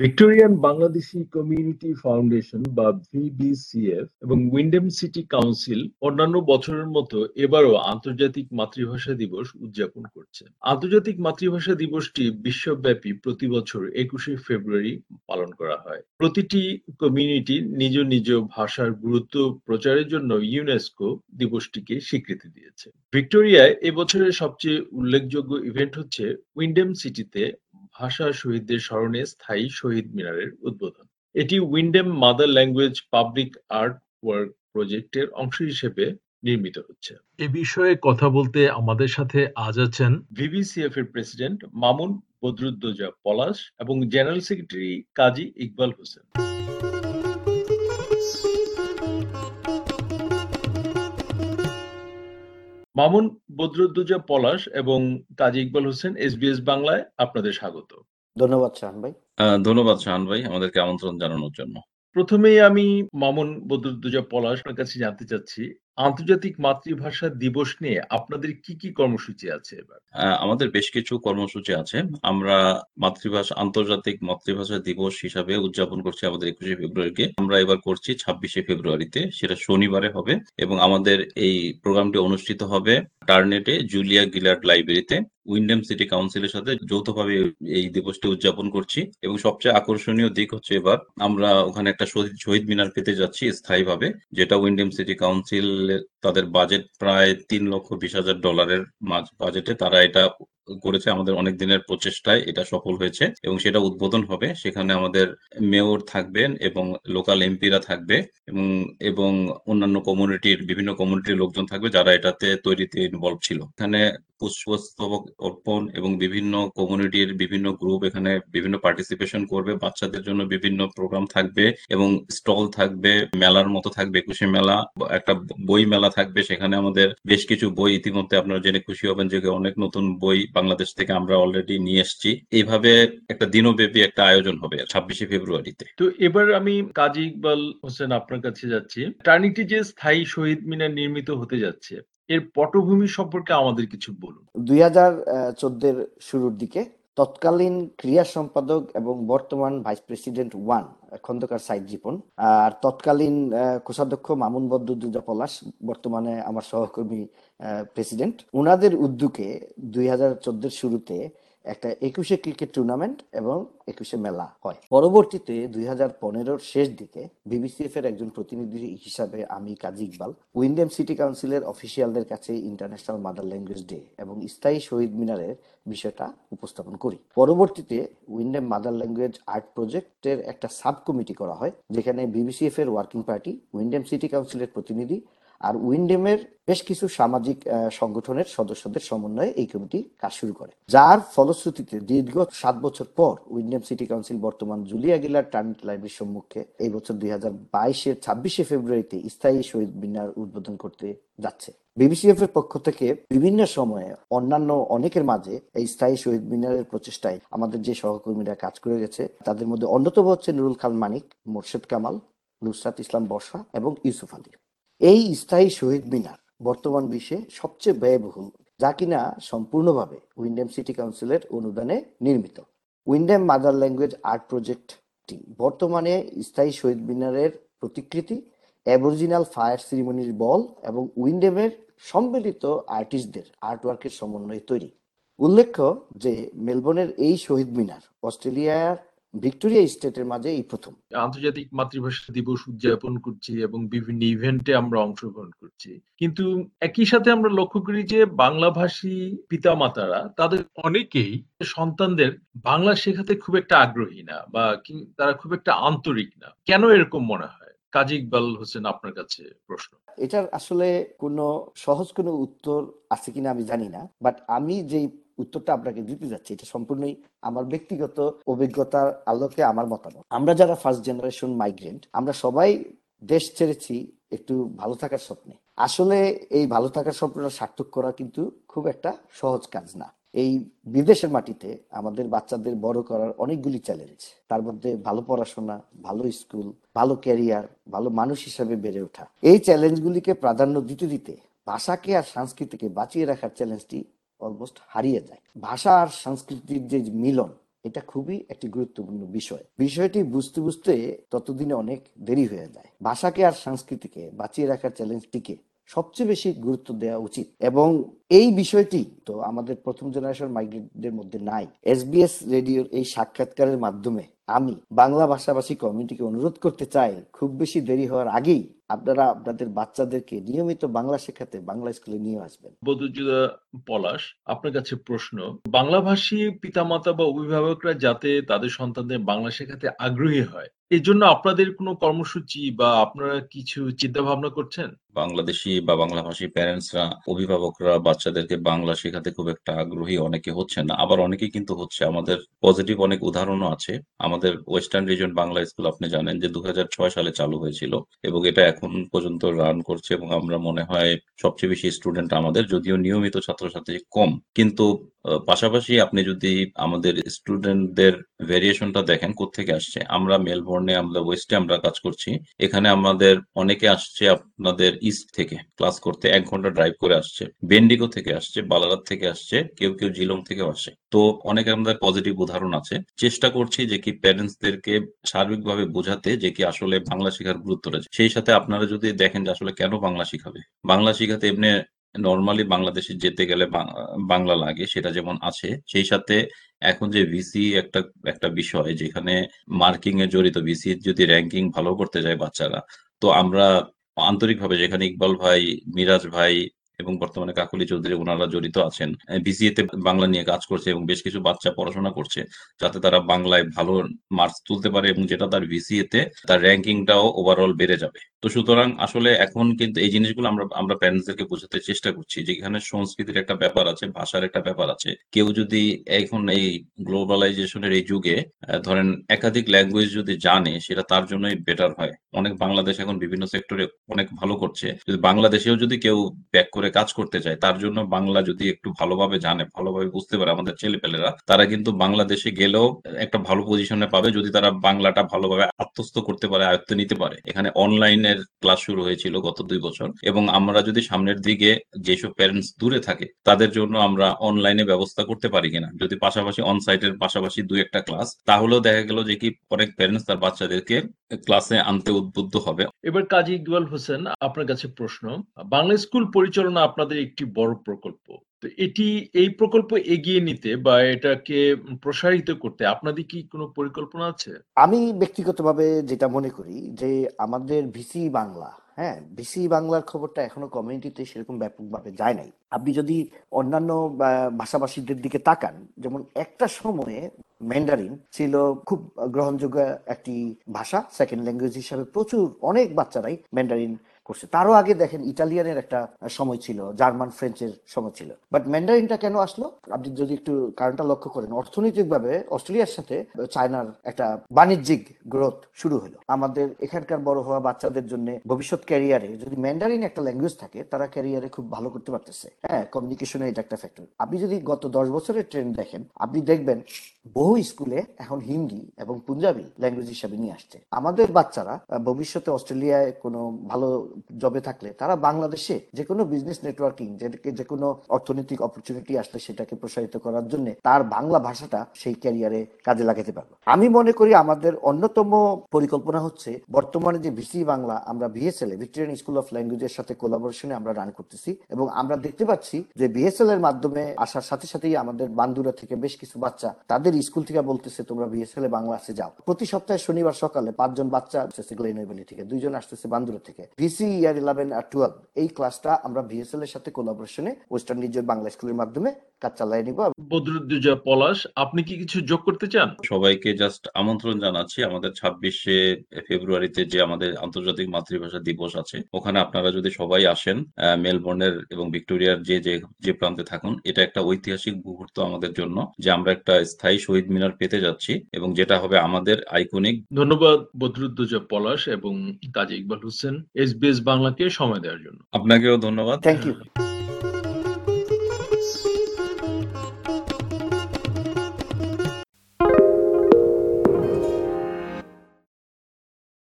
Victorian Bangladeshi community foundation বা ভিবিসিএফ এবং Wyndham city council অন্যান্য বছরের মতো এবারও আন্তর্জাতিক মাতৃভাষা দিবস উদযাপন করছে। আন্তর্জাতিক মাতৃভাষা দিবসটি বিশ্বব্যাপী প্রতি বছর একুশে ফেব্রুয়ারি পালন করা হয়। প্রতিটি কমিউনিটি নিজ নিজ ভাষার গুরুত্ব প্রচারের জন্য ইউনেস্কো দিবসটিকে স্বীকৃতি দিয়েছে। ভিক্টোরিয়ায় এবছরের সবচেয়ে উল্লেখযোগ্য ইভেন্ট হচ্ছে উইন্ডেম সিটিতে ভাষা শহীদদের স্মরণে স্থায়ী শহীদ মিনারের উদ্বোধন। এটি Wyndham mother language public art work প্রজেক্টের অংশ হিসেবে নির্মিত হচ্ছে। এ বিষয়ে কথা বলতে আমাদের সাথে আজ আছেন ভিভিসিএফ এর প্রেসিডেন্ট মামুন বদরুদ্দোজা পলাশ এবং জেনারেল সেক্রেটারি কাজী ইকবাল হোসেন। মামুন বদরুদ্দোজা পলাশ এবং কাজী ইকবাল হোসেন এসবিএস বাংলায় আপনাদের স্বাগত। ধন্যবাদ শাহান ভাই। আহ, ধন্যবাদ শাহান ভাই আমাদেরকে আমন্ত্রণ জানানোর জন্য। প্রথমেই আমি মামুন বদরুদ্দোজা পলাশ আপনার কাছে জানতে চাচ্ছি আন্তর্জাতিক মাতৃভাষা দিবস নিয়ে আপনাদের কি কি কর্মসূচি আছে এবার? আমাদের বেশ কিছু কর্মসূচি আছে। আমরা মাতৃভাষা, আন্তর্জাতিক মাতৃভাষা দিবস হিসাবে উদযাপন করছি আমাদের একুশে ফেব্রুয়ারিকে। আমরা এবার করছি ছাব্বিশে ফেব্রুয়ারিতে, সেটা শনিবারে হবে এবং আমাদের এই প্রোগ্রামটি অনুষ্ঠিত হবে টার্নেটে জুলিয়া গিলার্ড লাইব্রেরিতে। উইন্ডেম সিটি কাউন্সিলের সাথে যৌথভাবে এই দিবসটি উদযাপন করছি এবং সবচেয়ে আকর্ষণীয় দিক হচ্ছে এবার আমরা ওখানে একটা শহীদ মিনার পেতে যাচ্ছি স্থায়ীভাবে, যেটা উইন্ডেম সিটি কাউন্সিল তাদের বাজেট প্রায় তিন লক্ষ বিশ হাজার ডলারের বাজেটে তারা এটা করেছে আমাদের অনেক দিনের প্রচেষ্টায় এটা সফল হয়েছে এবং সেটা উদ্বোধন হবে। সেখানে আমাদের মেয়র থাকবেন এবং লোকাল এমপিরা থাকবে এবং এবং অন্যান্য কমিউনিটির বিভিন্ন কমিউনিটির লোকজন থাকবে যারা এটাতে তৈরিতে ইনভলভ ছিল। এখানে পুষ্পস্তবক অর্পণ এবং বিভিন্ন কমিউনিটির বিভিন্ন গ্রুপ এখানে বিভিন্ন পার্টিসিপেশন করবে। বাচ্চাদের জন্য বিভিন্ন প্রোগ্রাম থাকবে এবং স্টল থাকবে, মেলার মতো থাকবে, একুশে মেলা, একটা বই মেলা থাকবে। সেখানে আমাদের বেশ কিছু বই ইতিমধ্যে আপনারা জেনে খুশি হবেন যে অনেক নতুন বই বাংলাদেশ থেকে আমরা অলরেডি নিয়ে এসেছি। এইভাবে একটা দিনব্যাপী একটা আয়োজন হবে ছাব্বিশে ফেব্রুয়ারিতে। তো এবার আমি কাজী ইকবাল হোসেন আপনার কাছে যাচ্ছি। টার্নিটি যে স্থায়ী শহীদ মিনার নির্মিত হতে যাচ্ছে এর পটভূমি সম্পর্কে আমাদের কিছু বলুন। দুই হাজার চোদ্দের শুরুর দিকে তৎকালীন ক্রিয়া সম্পাদক এবং বর্তমান vice president one, Khandakar Saeed Jibon আর তৎকালীন কোষাধ্যক্ষ মামুন বদরুদ্দোজা পলাশ বর্তমানে আমার সহকর্মী প্রেসিডেন্ট। ওনাদের উদ্যোগে দুই হাজার চোদ্দের শুরুতে একটা একুশে ক্রিকেট টুর্নামেন্ট এবং একুশে মেলা হয়। পরবর্তীতে দুই হাজার পনেরোর শেষ দিকে বিবিসিএফ এর একজন প্রতিনিধি হিসাবে আমি কাজী ইকবাল উইন্ডেম সিটি কাউন্সিলের অফিসিয়ালদের কাছে ইন্টারন্যাশনাল মাদার ল্যাঙ্গুয়েজ ডে এবং স্থায়ী শহীদ মিনারের বিষয়টা উপস্থাপন করি। পরবর্তীতে উইন্ডেম মাদার ল্যাঙ্গুয়েজ আর্ট প্রজেক্টের একটা সাব কমিটি করা হয়, যেখানে বিবিসিএফ এর ওয়ার্কিং পার্টি উইন্ডেম সিটি কাউন্সিলের প্রতিনিধি আর উইন্ডেমের বেশ কিছু সামাজিক সংগঠনের সদস্যদের সমন্বয়ে এই কমিটি কাজ শুরু করে। যার ফলশ্রুতিতে দীর্ঘ সাত বছর পর উইন্ডেম সিটি কাউন্সিল বর্তমান জুলিয়া গিলার টার্নিট লাইব্রেরির সম্মুখে এই বছর দুই হাজার বাইশের ছাব্বিশে ফেব্রুয়ারিতে স্থায়ী শহীদ মিনার উদ্বোধন করতে যাচ্ছে। বিবিসিএফ এর পক্ষ থেকে বিভিন্ন সময়ে অন্যান্য অনেকের মাঝে এই স্থায়ী শহীদ মিনারের প্রচেষ্টায় আমাদের যে সহকর্মীরা কাজ করে গেছে, তাদের মধ্যে অন্যতম হচ্ছে নুরুল খান মানিক, মোর্শেদ কামাল, নুসরাত ইসলাম বর্ষা এবং ইউসুফ আলী। এই স্থায়ী শহীদ মিনার বর্তমান বিশ্বে সবচেয়ে ব্যয়বহুল, যা কিনা সম্পূর্ণভাবে উইন্ডেম সিটি কাউন্সিলের অনুদানে নির্মিত। উইন্ডেম মাদার ল্যাঙ্গুয়েজ আর্ট প্রজেক্টটি বর্তমানে স্থায়ী শহীদ মিনারের প্রতিকৃতি অ্যাবরিজিনাল ফায়ার সিরিমনির বল এবং উইন্ডেমের সম্মিলিত আর্টিস্টদের আর্টওয়ার্কের সমন্বয়ে তৈরি। উল্লেখ্য যে মেলবোর্নের এই শহীদ মিনার অস্ট্রেলিয়ার ভিক্টোরিয়া স্টেটের মাঝে এই প্রথম। আন্তর্জাতিক মাতৃভাষা দিবস উদযাপন করছি এবং বিভিন্ন ইভেন্টে আমরা অংশগ্রহণ করছি। কিন্তু একই সাথে আমরা লক্ষ্য করি যে বাংলা বাংলাভাষী পিতামাতারা তাদের অনেকেই সন্তানদের বাংলা শেখাতে খুব একটা আগ্রহী না বা তারা খুব একটা আন্তরিক না। কেন এরকম মনে হয়? কাজী ইকবাল হোসেন আপনার কাছে প্রশ্ন। এটার আসলে কোনো সহজ কোনো উত্তর আছে কিনা আমি জানি না বাট আমি যেই উত্তরটা আপনাকে দিতে যাচ্ছি। এটা সম্পূর্ণই আমার ব্যক্তিগত অভিজ্ঞতার আলোকে আমার মতামত। আমরা যারা ফার্স্ট জেনারেশন মাইগ্রেন্ট আমরা সবাই দেশ ছেড়েছি একটু ভালো থাকার স্বপ্নে। আসলে এই ভালো থাকার স্বপ্নটা সার্থক করা কিন্তু খুব একটা সহজ কাজ না। এই বিদেশের মাটিতে আমাদের বাচ্চাদের বড় করার অনেকগুলি চ্যালেঞ্জ তার মধ্যে ভালো পড়াশোনা, ভালো স্কুল ভালো ক্যারিয়ার ভালো মানুষ হিসাবে বেড়ে ওঠা। এই চ্যালেঞ্জগুলিকে প্রাধান্য দিতে দিতে ভাষাকে আর সংস্কৃতিকে বাঁচিয়ে রাখার চ্যালেঞ্জটি অলমোস্ট হারিয়ে যায়। ভাষা আর সংস্কৃতির যে মিলন, এটা খুবই একটি গুরুত্বপূর্ণ বিষয়। বিষয়টি বুঝতে বুঝতে ততদিনে অনেক দেরি হয়ে যায়। ভাষাকে আর সংস্কৃতিকে বাঁচিয়ে রাখার চ্যালেঞ্জটিকে সবচেয়ে বেশি গুরুত্ব দেওয়া উচিত। এবং এই বিষয়টি তো আমাদের প্রথম জেনারেশন মাইগ্রেন্টদের মধ্যে নাই। এসবিএস রেডিওর এই সাক্ষাৎকারের মাধ্যমে আমি বাংলা ভাষাভাষী কমিউনিটিকে অনুরোধ করতে চাই খুব বেশি দেরি হওয়ার আগেই আপনারা আপনাদের বাচ্চাদেরকে নিয়মিত বাংলা শেখাতে বাংলা স্কুলে নিয়ে আসবেন। বদরুদ্দোজা পলাশ আপনার কাছে প্রশ্ন বাংলাভাষী পিতামাতা বা অভিভাবকরা যাতে তাদের সন্তানদের বাংলা শেখাতে আগ্রহী হয় এর জন্য আপনাদের কোনো কর্মসূচি বা আপনারা কিছু চিন্তা ভাবনা করছেন? বাংলাদেশি বা বাংলাভাষী প্যারেন্টসরা অভিভাবকরা বাচ্চাদেরকে বাংলা শেখাতে খুব একটা আগ্রহী অনেকে হচ্ছে না আবার অনেকে কিন্তু হচ্ছে আমাদের পজিটিভ অনেক উদাহরণও আছে আমাদের ওয়েস্টার্ন রিজন বাংলা স্কুল আপনি জানেন যে দু হাজার ছয় সালে চালু হয়েছিল এবং এটা এখন পর্যন্ত রান করছে এবং আমরা মনে হয় সবচেয়ে বেশি স্টুডেন্ট আমাদের, যদিও নিয়মিত ছাত্রছাত্রী কম। কিন্তু পাশাপাশি আপনি যদি আমাদের স্টুডেন্টদের ভেরিয়েশনটা দেখেন, কোত্থেকে আসছে? আমরা মেলবোর্নে আমরা ওয়েস্টে আমরা কাজ করছি। এখানে আমাদের অনেকে আসছে আপনাদের ইস্ট থেকে ক্লাস করতে। এক ঘণ্টা ড্রাইভ করে আসছে। বেন্ডিগো থেকে আসছে বালারাত থেকে আসছে, কেউ কেউ জিলং থেকে আসছে। তো অনেক আমাদের পজিটিভ উদাহরণ আছে। চেষ্টা করছি যে কি প্যারেন্টসদেরকে সার্বিকভাবে বোঝাতে যে কি আসলে বাংলা শেখার গুরুত্ব রয়েছে সেই সাথে আপনারা যদি দেখেন যে আসলে কেন বাংলা শিখাবে? বাংলা শিখাতে এমনি নর্মালি বাংলাদেশে যেতে গেলে বাংলা লাগে, সেটা যেমন আছে, সেই সাথে এখন যে ভিসি একটা একটা বিষয় যেখানে মার্কিং এ জড়িত ভিসি যদি র্যাঙ্কিং ভালো করতে যায় বাচ্চারা, তো আমরা আন্তরিকভাবে যেখানে ইকবাল ভাই, মিরাজ ভাই এবং বর্তমানে কাকলি চৌধুরী ওনারা জড়িত আছেন বিসিএ তে বাংলা নিয়ে কাজ করছে এবং বেশ কিছু বাচ্চা পড়াশোনা করছে, যাতে তারা বাংলায় ভালো মার্কস তুলতে পারে এবং যেটা তার ভিসিএ তে, তার র্যাঙ্কিংটাও ওভারঅল বেড়ে যাবে। তো সুতরাং আসলে এখন কিন্তু এই জিনিসগুলো আমরা আমরা প্যারেন্টসদেরকে বোঝাতে চেষ্টা করছি যে এখানে সংস্কৃতির একটা ব্যাপার আছে, ভাষার একটা ব্যাপার আছে। কেউ যদি এখন এই গ্লোবালাইজেশনের এই যুগে ধরেন একাধিক ল্যাঙ্গুয়েজ যদি জানে, সেটা তার জন্যই বেটার হয়। অনেক বাংলাদেশ এখন বিভিন্ন সেক্টরে অনেক ভালো করছে। যদি বাংলাদেশেও যদি কেউ ব্যাক করে কাজ করতে চায়, তার জন্য বাংলা যদি একটু ভালোভাবে জানে, ভালোভাবে বুঝতে পারে আমাদের ছেলেপেলেরা, তারা কিন্তু বাংলাদেশে গেলেও একটা ভালো পজিশনে পাবে যদি তারা বাংলাটা ভালোভাবে আত্মস্থ করতে পারে, আয়ত্ত নিতে পারে। এখানে অনলাইনের ক্লাস শুরু হয়েছিল গত দুই বছর। এবং আমরা যদি সামনের দিকে যেসব প্যারেন্টস দূরে থাকে, তাদের জন্য আমরা অনলাইনে ব্যবস্থা করতে পারি কিনা। যদি পাশাপাশি অন সাইটের পাশাপাশি দুই একটা ক্লাস তাহলেও দেখা গেল যে কি অনেক প্যারেন্টস তার বাচ্চাদেরকে ক্লাসে আনতে উদ্বুদ্ধ হবে। এবার কাজী ইকবাল হোসেন, আপনার কাছে প্রশ্ন, বাংলা স্কুল পরিচালনা আপনাদের একটি বড় প্রকল্প। তো এটি, এই প্রকল্প এগিয়ে নিতে বা এটাকে প্রসারিত করতে আপনাদের কি কোনো পরিকল্পনা আছে? আমি ব্যক্তিগতভাবে যেটা মনে করি যে আমাদের ভিসি বাংলা হ্যাঁ ভিসি বাংলার খবরটা এখনও কমিউনিটিতে সেরকম ব্যাপকভাবে যায় নাই। আপনি যদি অন্যান্য ভাষাভাষীদের দিকে তাকান, যেমন একটা সময়ে ম্যান্ডারিন ছিল খুব গ্রহণযোগ্য একটি ভাষা সেকেন্ড ল্যাঙ্গুয়েজ হিসাবে প্রচুর, অনেক বাচ্চারাই ম্যান্ডারিন করছে। তারও আগে দেখেন ইটালিয়ানের একটা সময় ছিল, জার্মান, ফ্রেঞ্চের সময় ছিল। বাট ম্যান্ডারিনটা কেন আসলো? আপনি যদি একটু কারণটা লক্ষ্য করেন, অর্থনৈতিকভাবে অস্ট্রেলিয়ার সাথে চায়নার একটা বাণিজ্যিক গ্রোথ শুরু হলো। আমাদের এখানকার বড় হওয়া বাচ্চাদের জন্য ভবিষ্যৎ ক্যারিয়ারে যদি ম্যান্ডারিন একটা ল্যাঙ্গুয়েজ থাকে, তারা ক্যারিয়ারে খুব ভালো করতে পারতেছে। হ্যাঁ কমিউনিকেশনে এটা একটা ফ্যাক্টর আপনি যদি গত দশ বছরের ট্রেন্ড দেখেন, আপনি দেখবেন বহু স্কুলে এখন হিন্দি এবং পুঞ্জাবি ল্যাঙ্গুয়েজ হিসাবে নিয়ে আসছে। আমাদের বাচ্চারা ভবিষ্যতে অস্ট্রেলিয়ায় কোনো ভালো জবে থাকলে, তারা বাংলাদেশে যে কোনো বিজনেস নেটওয়ার্কিং যে কোনো অর্থনৈতিক অপরচুনিটি আসলে সেটাকে প্রসারিত করার জন্য তার বাংলা ভাষাটা সেই ক্যারিয়ারে কাজে লাগাতে পারবে আমি মনে করি আমাদের অন্যতম পরিকল্পনা হচ্ছে বর্তমানে যে ভিসি বাংলা আমরা বিএসএল ভিক্টোরিয়ান স্কুল অফ ল্যাঙ্গুয়েজের সাথে কোলাবোরেশনে আমরা রান করতেছি এবং আমরা দেখতে পাচ্ছি যে বিএসএল এর মাধ্যমে আসার সাথে সাথেই আমাদের বান্দুরা থেকে বেশ কিছু বাচ্চা তাদের স্কুল থেকে বলতেছে, তোমরা বিএসএল এ বাংলা আসে যাও। প্রতি সপ্তাহে শনিবার সকালে পাঁচজন বাচ্চা আসতেছে গ্লেনভ্যালি থেকে, দুইজন আসতেছে বান্দুরা থেকে। ভিসি ইয়ার ইলেভেন আর টুয়েলভ এই ক্লাসটা আমরা ভিএসএল এর সাথে কোলাবোরেশনে ওয়েস্টার্ন নিজের বাংলা স্কুলের মাধ্যমে কাজ চালাই নিব। বদরুদ্দোজা পলাশ আপনি কি কিছু যোগ করতে চান? সবাইকে জাস্ট আমন্ত্রণ জানাচ্ছি আমাদের ছাব্বিশে ফেব্রুয়ারিতে যে আমাদের আন্তর্জাতিক মাতৃভাষা দিবস আছে ওখানে আপনারা যদি সবাই আসেন আহ, মেলবোর্নের এবং ভিক্টোরিয়ার যে যে যে প্রান্তে থাকুন এটা একটা ঐতিহাসিক মুহূর্ত আমাদের জন্য যে আমরা একটা স্থায়ী শহীদ মিনার পেতে যাচ্ছি এবং যেটা হবে আমাদের আইকনিক ধন্যবাদ বদরুদ্দোজা পলাশ এবং কাজী ইকবাল হোসেন এসবিএস বাংলাকে সময় দেওয়ার জন্য। আপনাকেও ধন্যবাদ। Thank you